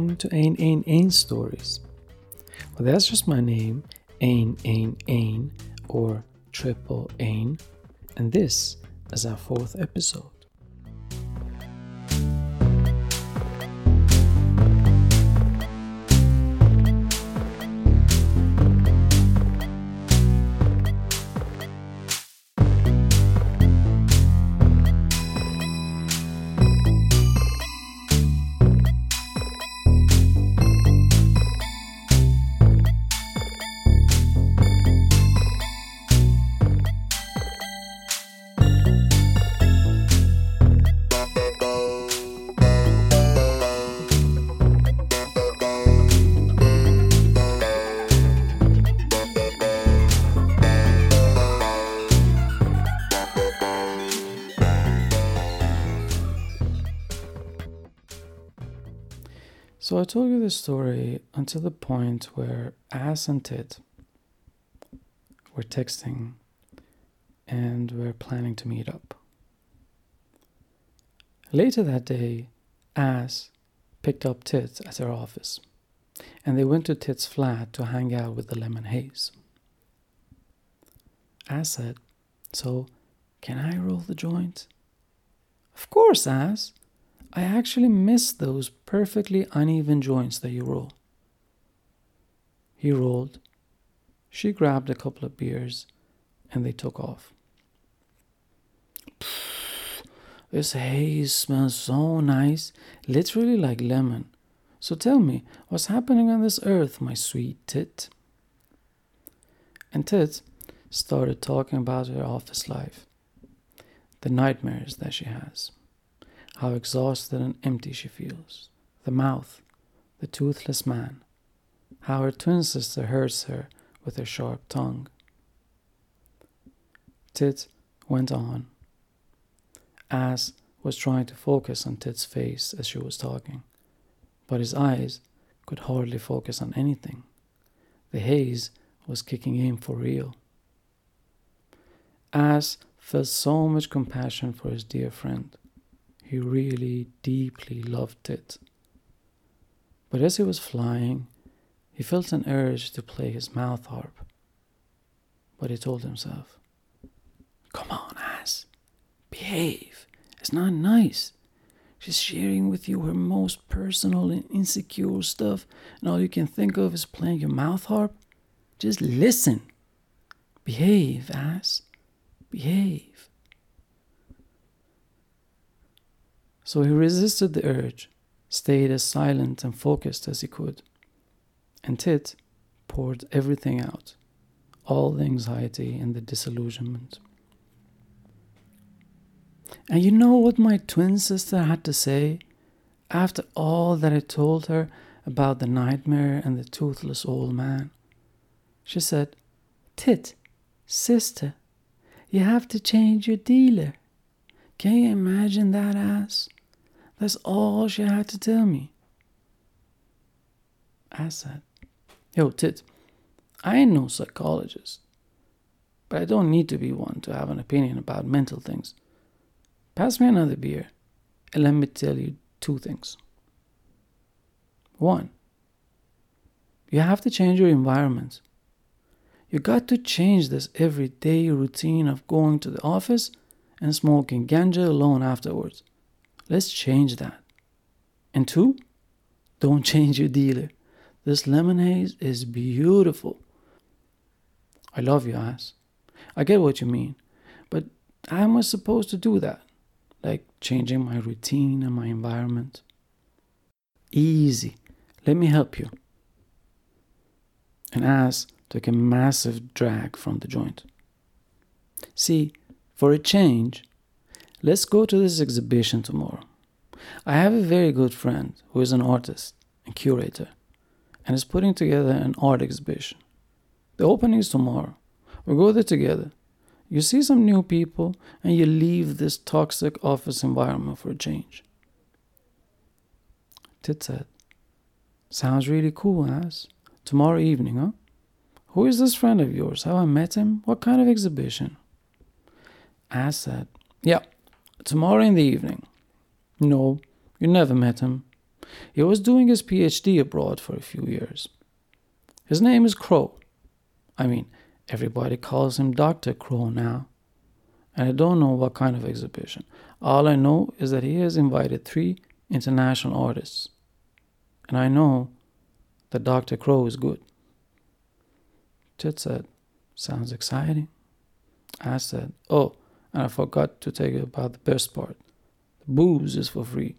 Welcome to Ain Ain Ain Stories. Well, that's just my name, Ain Ain Ain, or Triple Ain, and this is our fourth episode. So I told you this story until the point where Ass and Tit were texting and were planning to meet up. Later that day, Ass picked up Tit at her office, and they went to Tit's flat to hang out with the lemon haze. Ass said, So, can I roll the joint? Of course, Ass. I actually miss those perfectly uneven joints that you roll. He rolled. She grabbed a couple of beers and they took off. This haze smells so nice, literally like lemon. So tell me, what's happening on this earth, my sweet tit? And Tit started talking about her office life, the nightmares that she has how exhausted and empty she feels. The mouth, the toothless man, how her twin sister hurts her with her sharp tongue. Tit went on. Ass was trying to focus on Tit's face as she was talking, but his eyes could hardly focus on anything. The haze was kicking in for real. Ass felt so much compassion for his dear friend. He really deeply loved it. But as he was flying, he felt an urge to play his mouth harp. But he told himself, Come on, ass. Behave. It's not nice. She's sharing with you her most personal and insecure stuff, and all you can think of is playing your mouth harp. Just listen. Behave, ass. Behave. So he resisted the urge, stayed as silent and focused as he could. And Tit poured everything out all the anxiety and the disillusionment. And you know what my twin sister had to say after all that I told her about the nightmare and the toothless old man? She said, Tit, sister, you have to change your dealer. Can you imagine that ass? That's all she had to tell me. I said, Yo, Tit, I ain't no psychologist, but I don't need to be one to have an opinion about mental things. Pass me another beer, and let me tell you two things. One, you have to change your environment. You got to change this everyday routine of going to the office and smoking ganja alone afterwards. Let's change that. And two, don't change your dealer. This lemonade is beautiful. I love your ass. I get what you mean. But how am I supposed to do that? Like changing my routine and my environment? Easy. Let me help you. And Ass took a massive drag from the joint. See, for a change, Let's go to this exhibition tomorrow. I have a very good friend who is an artist and curator and is putting together an art exhibition. The opening is tomorrow. We go there together. You see some new people and you leave this toxic office environment for a change. Tit said, Sounds really cool, Ass. Tomorrow evening, huh? Who is this friend of yours? Have I met him? What kind of exhibition? Ass said, Yeah, Tomorrow in the evening. No, you never met him. He was doing his PhD abroad for a few years. His name is Crow. I mean, everybody calls him Dr. Crow now. And I don't know what kind of exhibition. All I know is that he has invited three international artists. And I know that Dr. Crow is good. Tit said, Sounds exciting. I said, Oh, and I forgot to tell you about the best part. The booze is for free.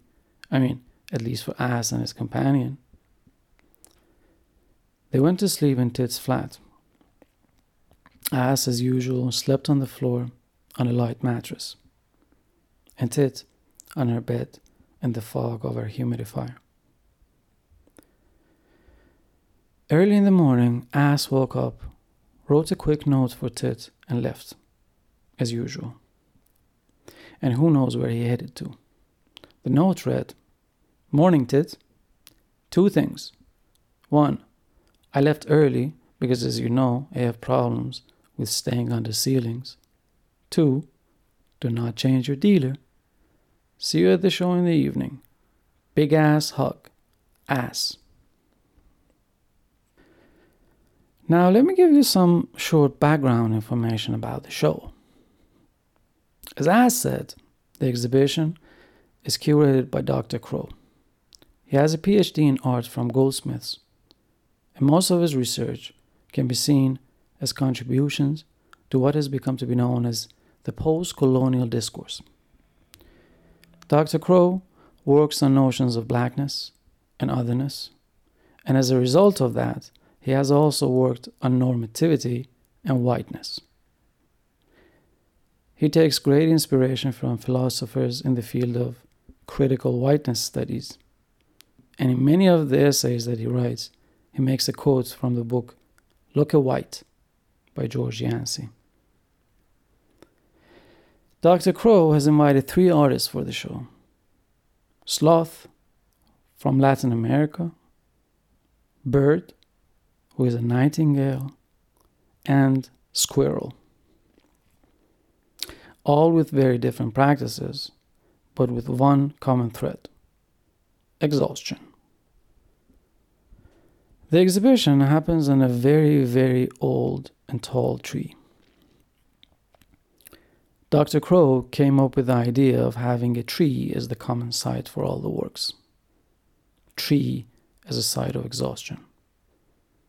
I mean, at least for Ass and his companion. They went to sleep in Tit's flat. Ass, as usual, slept on the floor on a light mattress, and Tit on her bed in the fog of her humidifier. Early in the morning, Ass woke up, wrote a quick note for Tit, and left, as usual. And who knows where he headed to. The note read Morning, Tit. Two things. One, I left early because, as you know, I have problems with staying under ceilings. Two, do not change your dealer. See you at the show in the evening. Big ass hug. Ass. Now, let me give you some short background information about the show. As I said, the exhibition is curated by Dr. Crow. He has a PhD in art from Goldsmiths, and most of his research can be seen as contributions to what has become to be known as the post colonial discourse. Dr. Crow works on notions of blackness and otherness, and as a result of that, he has also worked on normativity and whiteness. He takes great inspiration from philosophers in the field of critical whiteness studies. And in many of the essays that he writes, he makes a quote from the book Look at White by George Yancy. Dr. Crow has invited three artists for the show Sloth from Latin America, Bird who is a nightingale, and squirrel. All with very different practices, but with one common thread exhaustion. The exhibition happens in a very, very old and tall tree. Dr. Crow came up with the idea of having a tree as the common site for all the works. Tree as a site of exhaustion.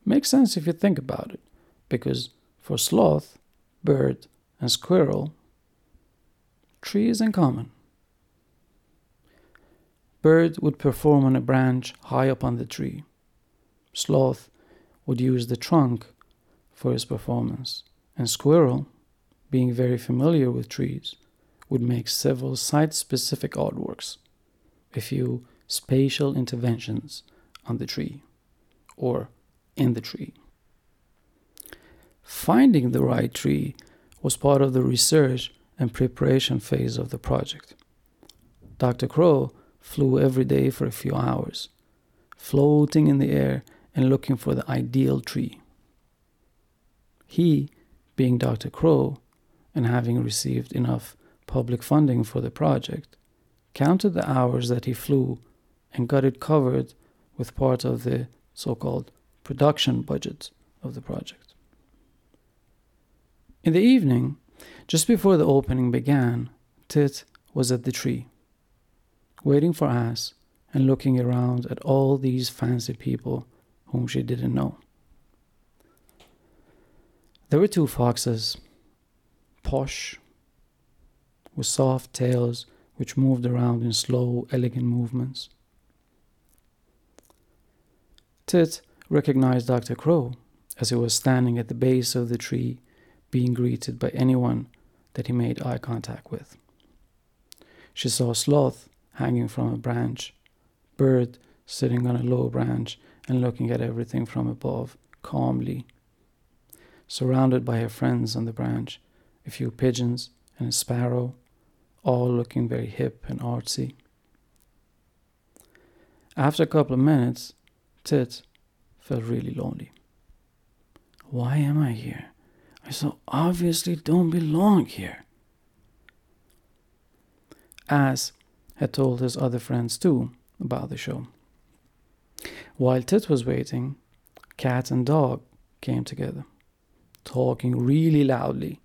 Makes sense if you think about it, because for sloth, bird, and squirrel, tree is in common. Bird would perform on a branch high up on the tree. Sloth would use the trunk for his performance, and squirrel, being very familiar with trees, would make several site specific artworks, a few spatial interventions on the tree, or in the tree. Finding the right tree was part of the research and preparation phase of the project. Dr. Crow flew every day for a few hours, floating in the air and looking for the ideal tree. He, being Dr. Crow, and having received enough public funding for the project, counted the hours that he flew and got it covered with part of the so called production budget of the project. In the evening, just before the opening began, Tit was at the tree, waiting for Ass and looking around at all these fancy people whom she didn't know. There were two foxes, posh, with soft tails which moved around in slow, elegant movements. Tit recognized Dr. Crow as he was standing at the base of the tree being greeted by anyone that he made eye contact with. She saw a sloth hanging from a branch, bird sitting on a low branch and looking at everything from above calmly. Surrounded by her friends on the branch, a few pigeons and a sparrow, all looking very hip and artsy. After a couple of minutes, Tit felt really lonely. Why am I here? I so obviously don't belong here. Ass had told his other friends too about the show. While Tit was waiting, cat and dog came together, talking really loudly,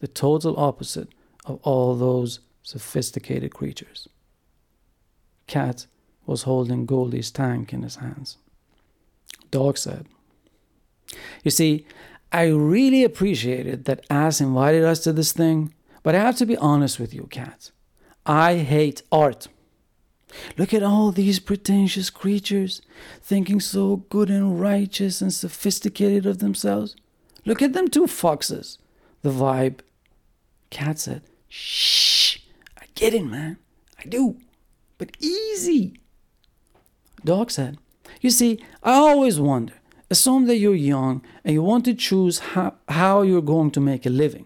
the total opposite of all those sophisticated creatures. Cat was holding Goldie's tank in his hands. Dog said, You see, I really appreciated that Ass invited us to this thing, but I have to be honest with you, Cat. I hate art. Look at all these pretentious creatures, thinking so good and righteous and sophisticated of themselves. Look at them two foxes. The vibe. Cat said, Shh, I get it, man. I do. But easy. Dog said, You see, I always wonder. Assume that you're young and you want to choose how, how you're going to make a living.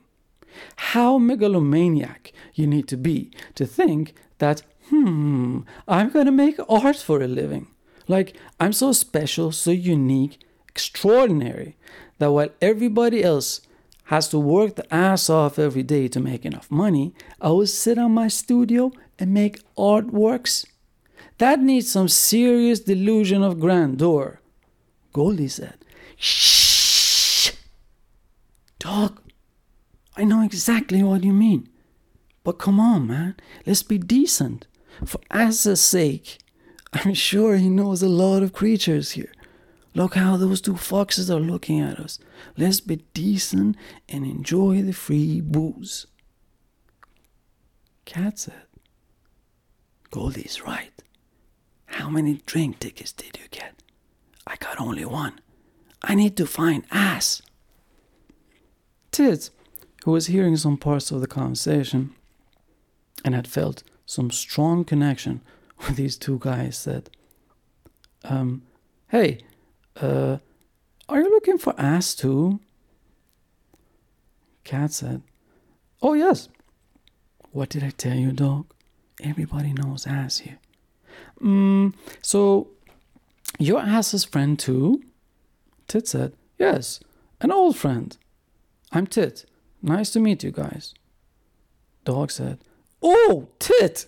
How megalomaniac you need to be to think that, hmm, I'm going to make art for a living. Like, I'm so special, so unique, extraordinary, that while everybody else has to work the ass off every day to make enough money, I will sit on my studio and make artworks. That needs some serious delusion of grandeur. Goldie said, Shh! Dog, I know exactly what you mean. But come on, man, let's be decent. For Ass's sake, I'm sure he knows a lot of creatures here. Look how those two foxes are looking at us. Let's be decent and enjoy the free booze. Cat said, Goldie's right. How many drink tickets did you get? I got only one. I need to find ass. Tit, who was hearing some parts of the conversation and had felt some strong connection with these two guys, said, um, Hey, uh, are you looking for ass too? Cat said, Oh, yes. What did I tell you, dog? Everybody knows ass here. Mm, so, your ass's friend too? Tit said, Yes, an old friend. I'm Tit. Nice to meet you guys. Dog said, Oh, Tit!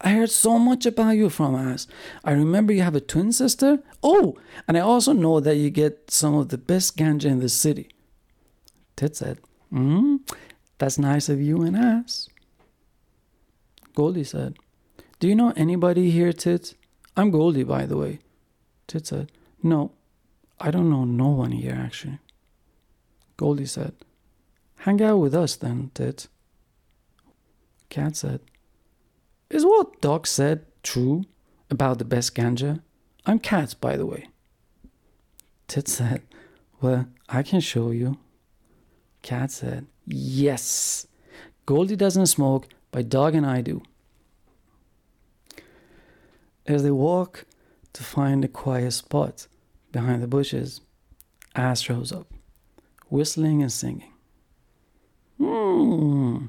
I heard so much about you from Ass. I remember you have a twin sister. Oh, and I also know that you get some of the best ganja in the city. Tit said, Hmm, that's nice of you and Ass. Goldie said, Do you know anybody here, Tit? I'm Goldie, by the way. Tit said, No, I don't know no one here, actually. Goldie said, Hang out with us then, Tit. Cat said, Is what Dog said true about the best ganja? I'm Cat, by the way. Tit said, Well, I can show you. Cat said, Yes. Goldie doesn't smoke, but Dog and I do. As they walk to find a quiet spot behind the bushes, Ass rose up, whistling and singing. Hmm,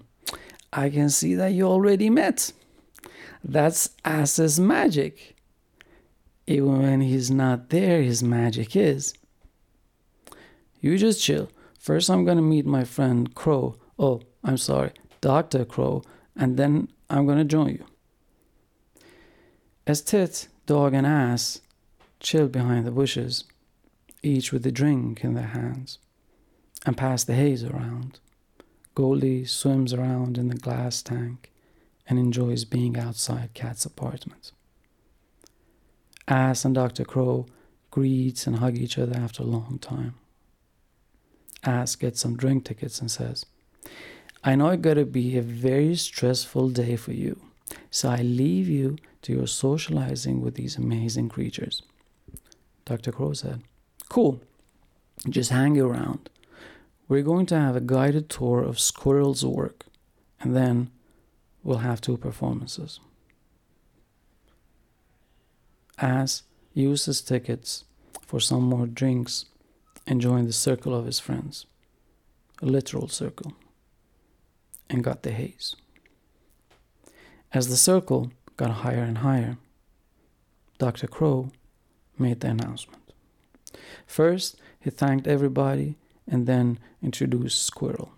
I can see that you already met. That's Ass's magic. Even when he's not there, his magic is. You just chill. First, I'm gonna meet my friend Crow. Oh, I'm sorry, Dr. Crow, and then I'm gonna join you. As Tit, Dog, and Ass chill behind the bushes, each with a drink in their hands, and pass the haze around, Goldie swims around in the glass tank and enjoys being outside Cat's apartment. Ass and Dr. Crow greet and hug each other after a long time. Ass gets some drink tickets and says, I know it's gotta be a very stressful day for you, so I leave you to your socializing with these amazing creatures. Dr. Crow said, Cool, just hang around. We're going to have a guided tour of Squirrel's work, and then we'll have two performances. Ass uses tickets for some more drinks and joined the circle of his friends, a literal circle, and got the haze. As the circle got higher and higher, Dr. Crow made the announcement. First, he thanked everybody and then introduced Squirrel,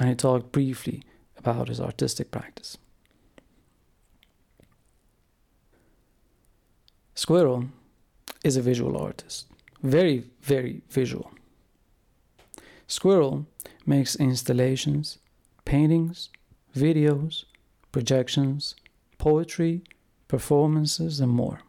and he talked briefly about his artistic practice. Squirrel is a visual artist, very, very visual. Squirrel makes installations, paintings, videos, projections, poetry, performances, and more.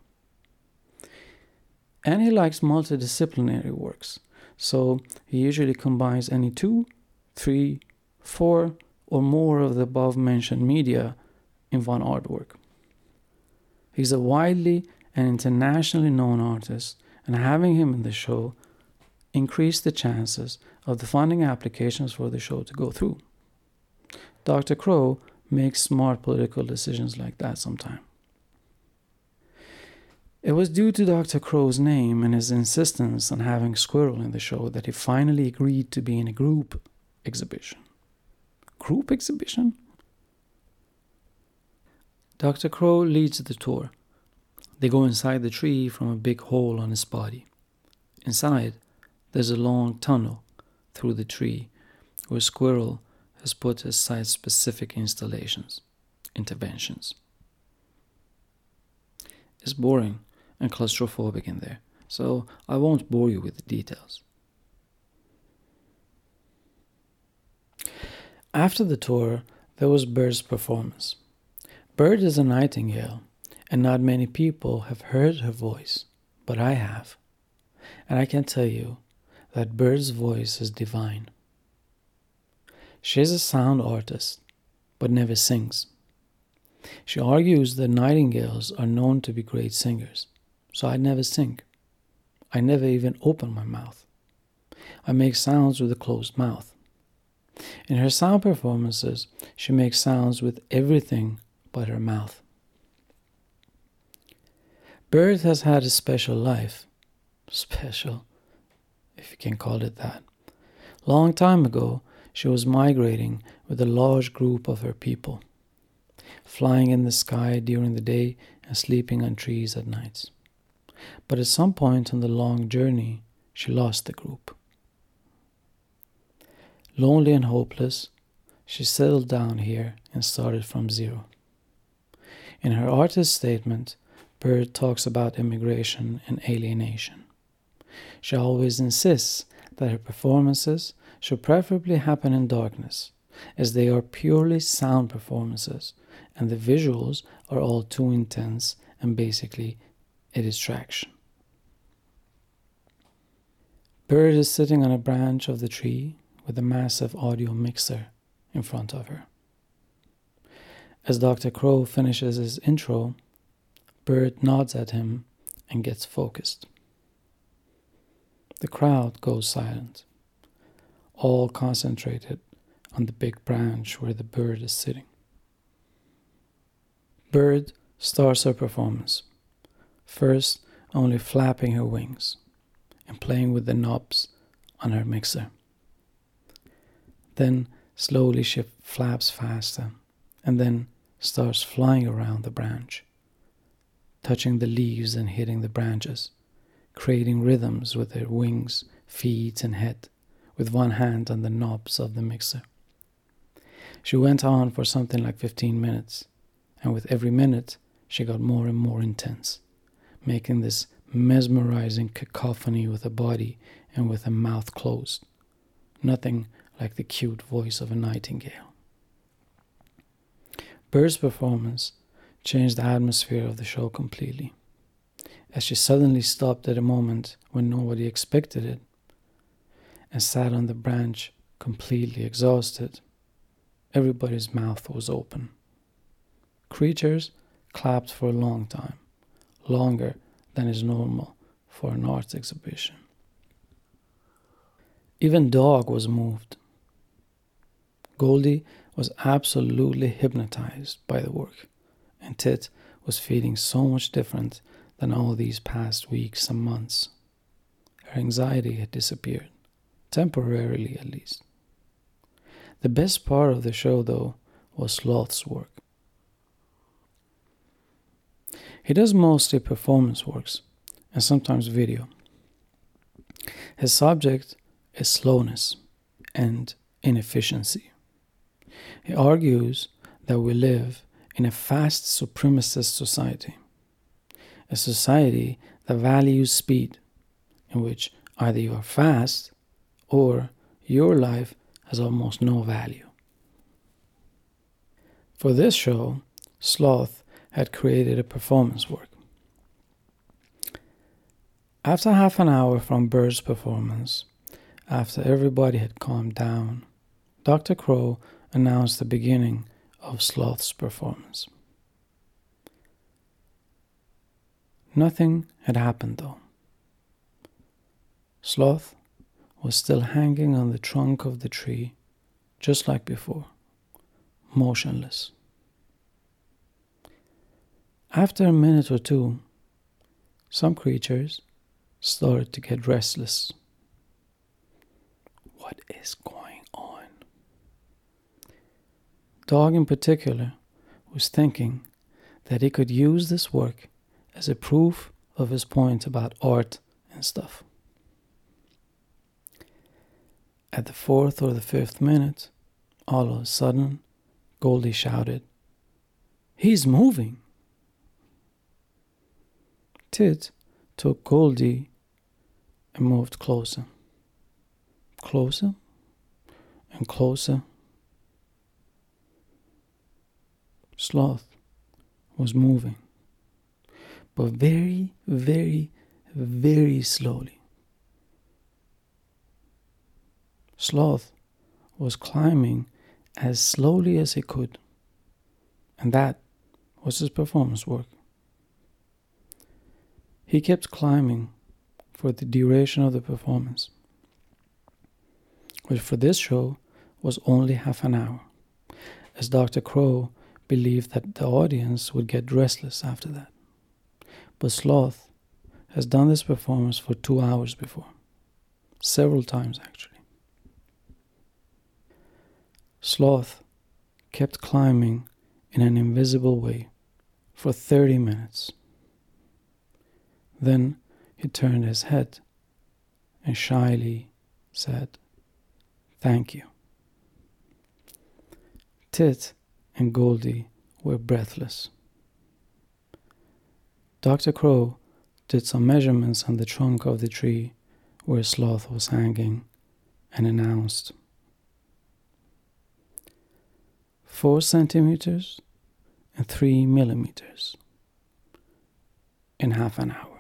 And he likes multidisciplinary works, so he usually combines any two, three, four, or more of the above mentioned media in one artwork. He's a widely and internationally known artist, and having him in the show increased the chances of the funding applications for the show to go through. Dr. Crow makes smart political decisions like that sometimes. It was due to Dr. Crow's name and his insistence on having Squirrel in the show that he finally agreed to be in a group exhibition. Group exhibition? Dr. Crow leads the tour. They go inside the tree from a big hole on his body. Inside, there's a long tunnel through the tree where Squirrel has put aside specific installations, interventions. It's boring and claustrophobic in there, so I won't bore you with the details. After the tour, there was Bird's performance. Bird is a nightingale, and not many people have heard her voice, but I have. And I can tell you that Bird's voice is divine. She is a sound artist, but never sings. She argues that nightingales are known to be great singers, so I never sing. I never even open my mouth. I make sounds with a closed mouth. In her sound performances, she makes sounds with everything but her mouth. Bird has had a special life. Special, if you can call it that. Long time ago, she was migrating with a large group of her people, flying in the sky during the day and sleeping on trees at nights. But at some point on the long journey, she lost the group. Lonely and hopeless, she settled down here and started from zero. In her artist statement, Bird talks about immigration and alienation. She always insists that her performances should preferably happen in darkness, as they are purely sound performances, and the visuals are all too intense and basically a distraction. Bird is sitting on a branch of the tree with a massive audio mixer in front of her. As Dr. Crow finishes his intro, Bird nods at him and gets focused. The crowd goes silent, all concentrated on the big branch where the bird is sitting. Bird starts her performance, first only flapping her wings and playing with the knobs on her mixer. Then slowly she flaps faster and then starts flying around the branch, touching the leaves and hitting the branches, creating rhythms with her wings, feet, and head, with one hand on the knobs of the mixer. She went on for something like 15 minutes, and with every minute she got more and more intense, making this mesmerizing cacophony with a body and with a mouth closed. Nothing like the cute voice of a nightingale. Bird's performance changed the atmosphere of the show completely, as she suddenly stopped at a moment when nobody expected it and sat on the branch completely exhausted. Everybody's mouth was open. Creatures clapped for a long time, longer than is normal for an art exhibition. Even Dog was moved. Goldie was absolutely hypnotized by the work, and Tit was feeling so much different than all these past weeks and months. Her anxiety had disappeared, temporarily at least. The best part of the show, though, was Sloth's work. He does mostly performance works and sometimes video. His subject is slowness and inefficiency. He argues that we live in a fast supremacist society, a society that values speed, in which either you are fast or your life has almost no value. For this show, Sloth had created a performance work. After half an hour from Bird's performance, after everybody had calmed down, Dr. Crow announced the beginning of Sloth's performance. Nothing had happened though. Sloth was still hanging on the trunk of the tree, just like before, motionless. After a minute or two, some creatures started to get restless. What is going on? Dog, in particular, was thinking that he could use this work as a proof of his point about art and stuff. At the fourth or the fifth minute, all of a sudden, Goldie shouted, He's moving! Tit took Goldie and moved closer, closer, and closer. Sloth was moving but very, very, very slowly. Sloth was climbing as slowly as he could, and that was his performance work. He kept climbing for the duration of the performance, which for this show was only half an hour, as Dr. Crow believed that the audience would get restless after that. But Sloth has done this performance for two hours before, several times actually. Sloth kept climbing in an invisible way for 30 minutes. Then he turned his head and shyly said, Thank you. Tit and Goldie were breathless. Dr. Crow did some measurements on the trunk of the tree where Sloth was hanging and announced four centimeters and three millimeters in half an hour.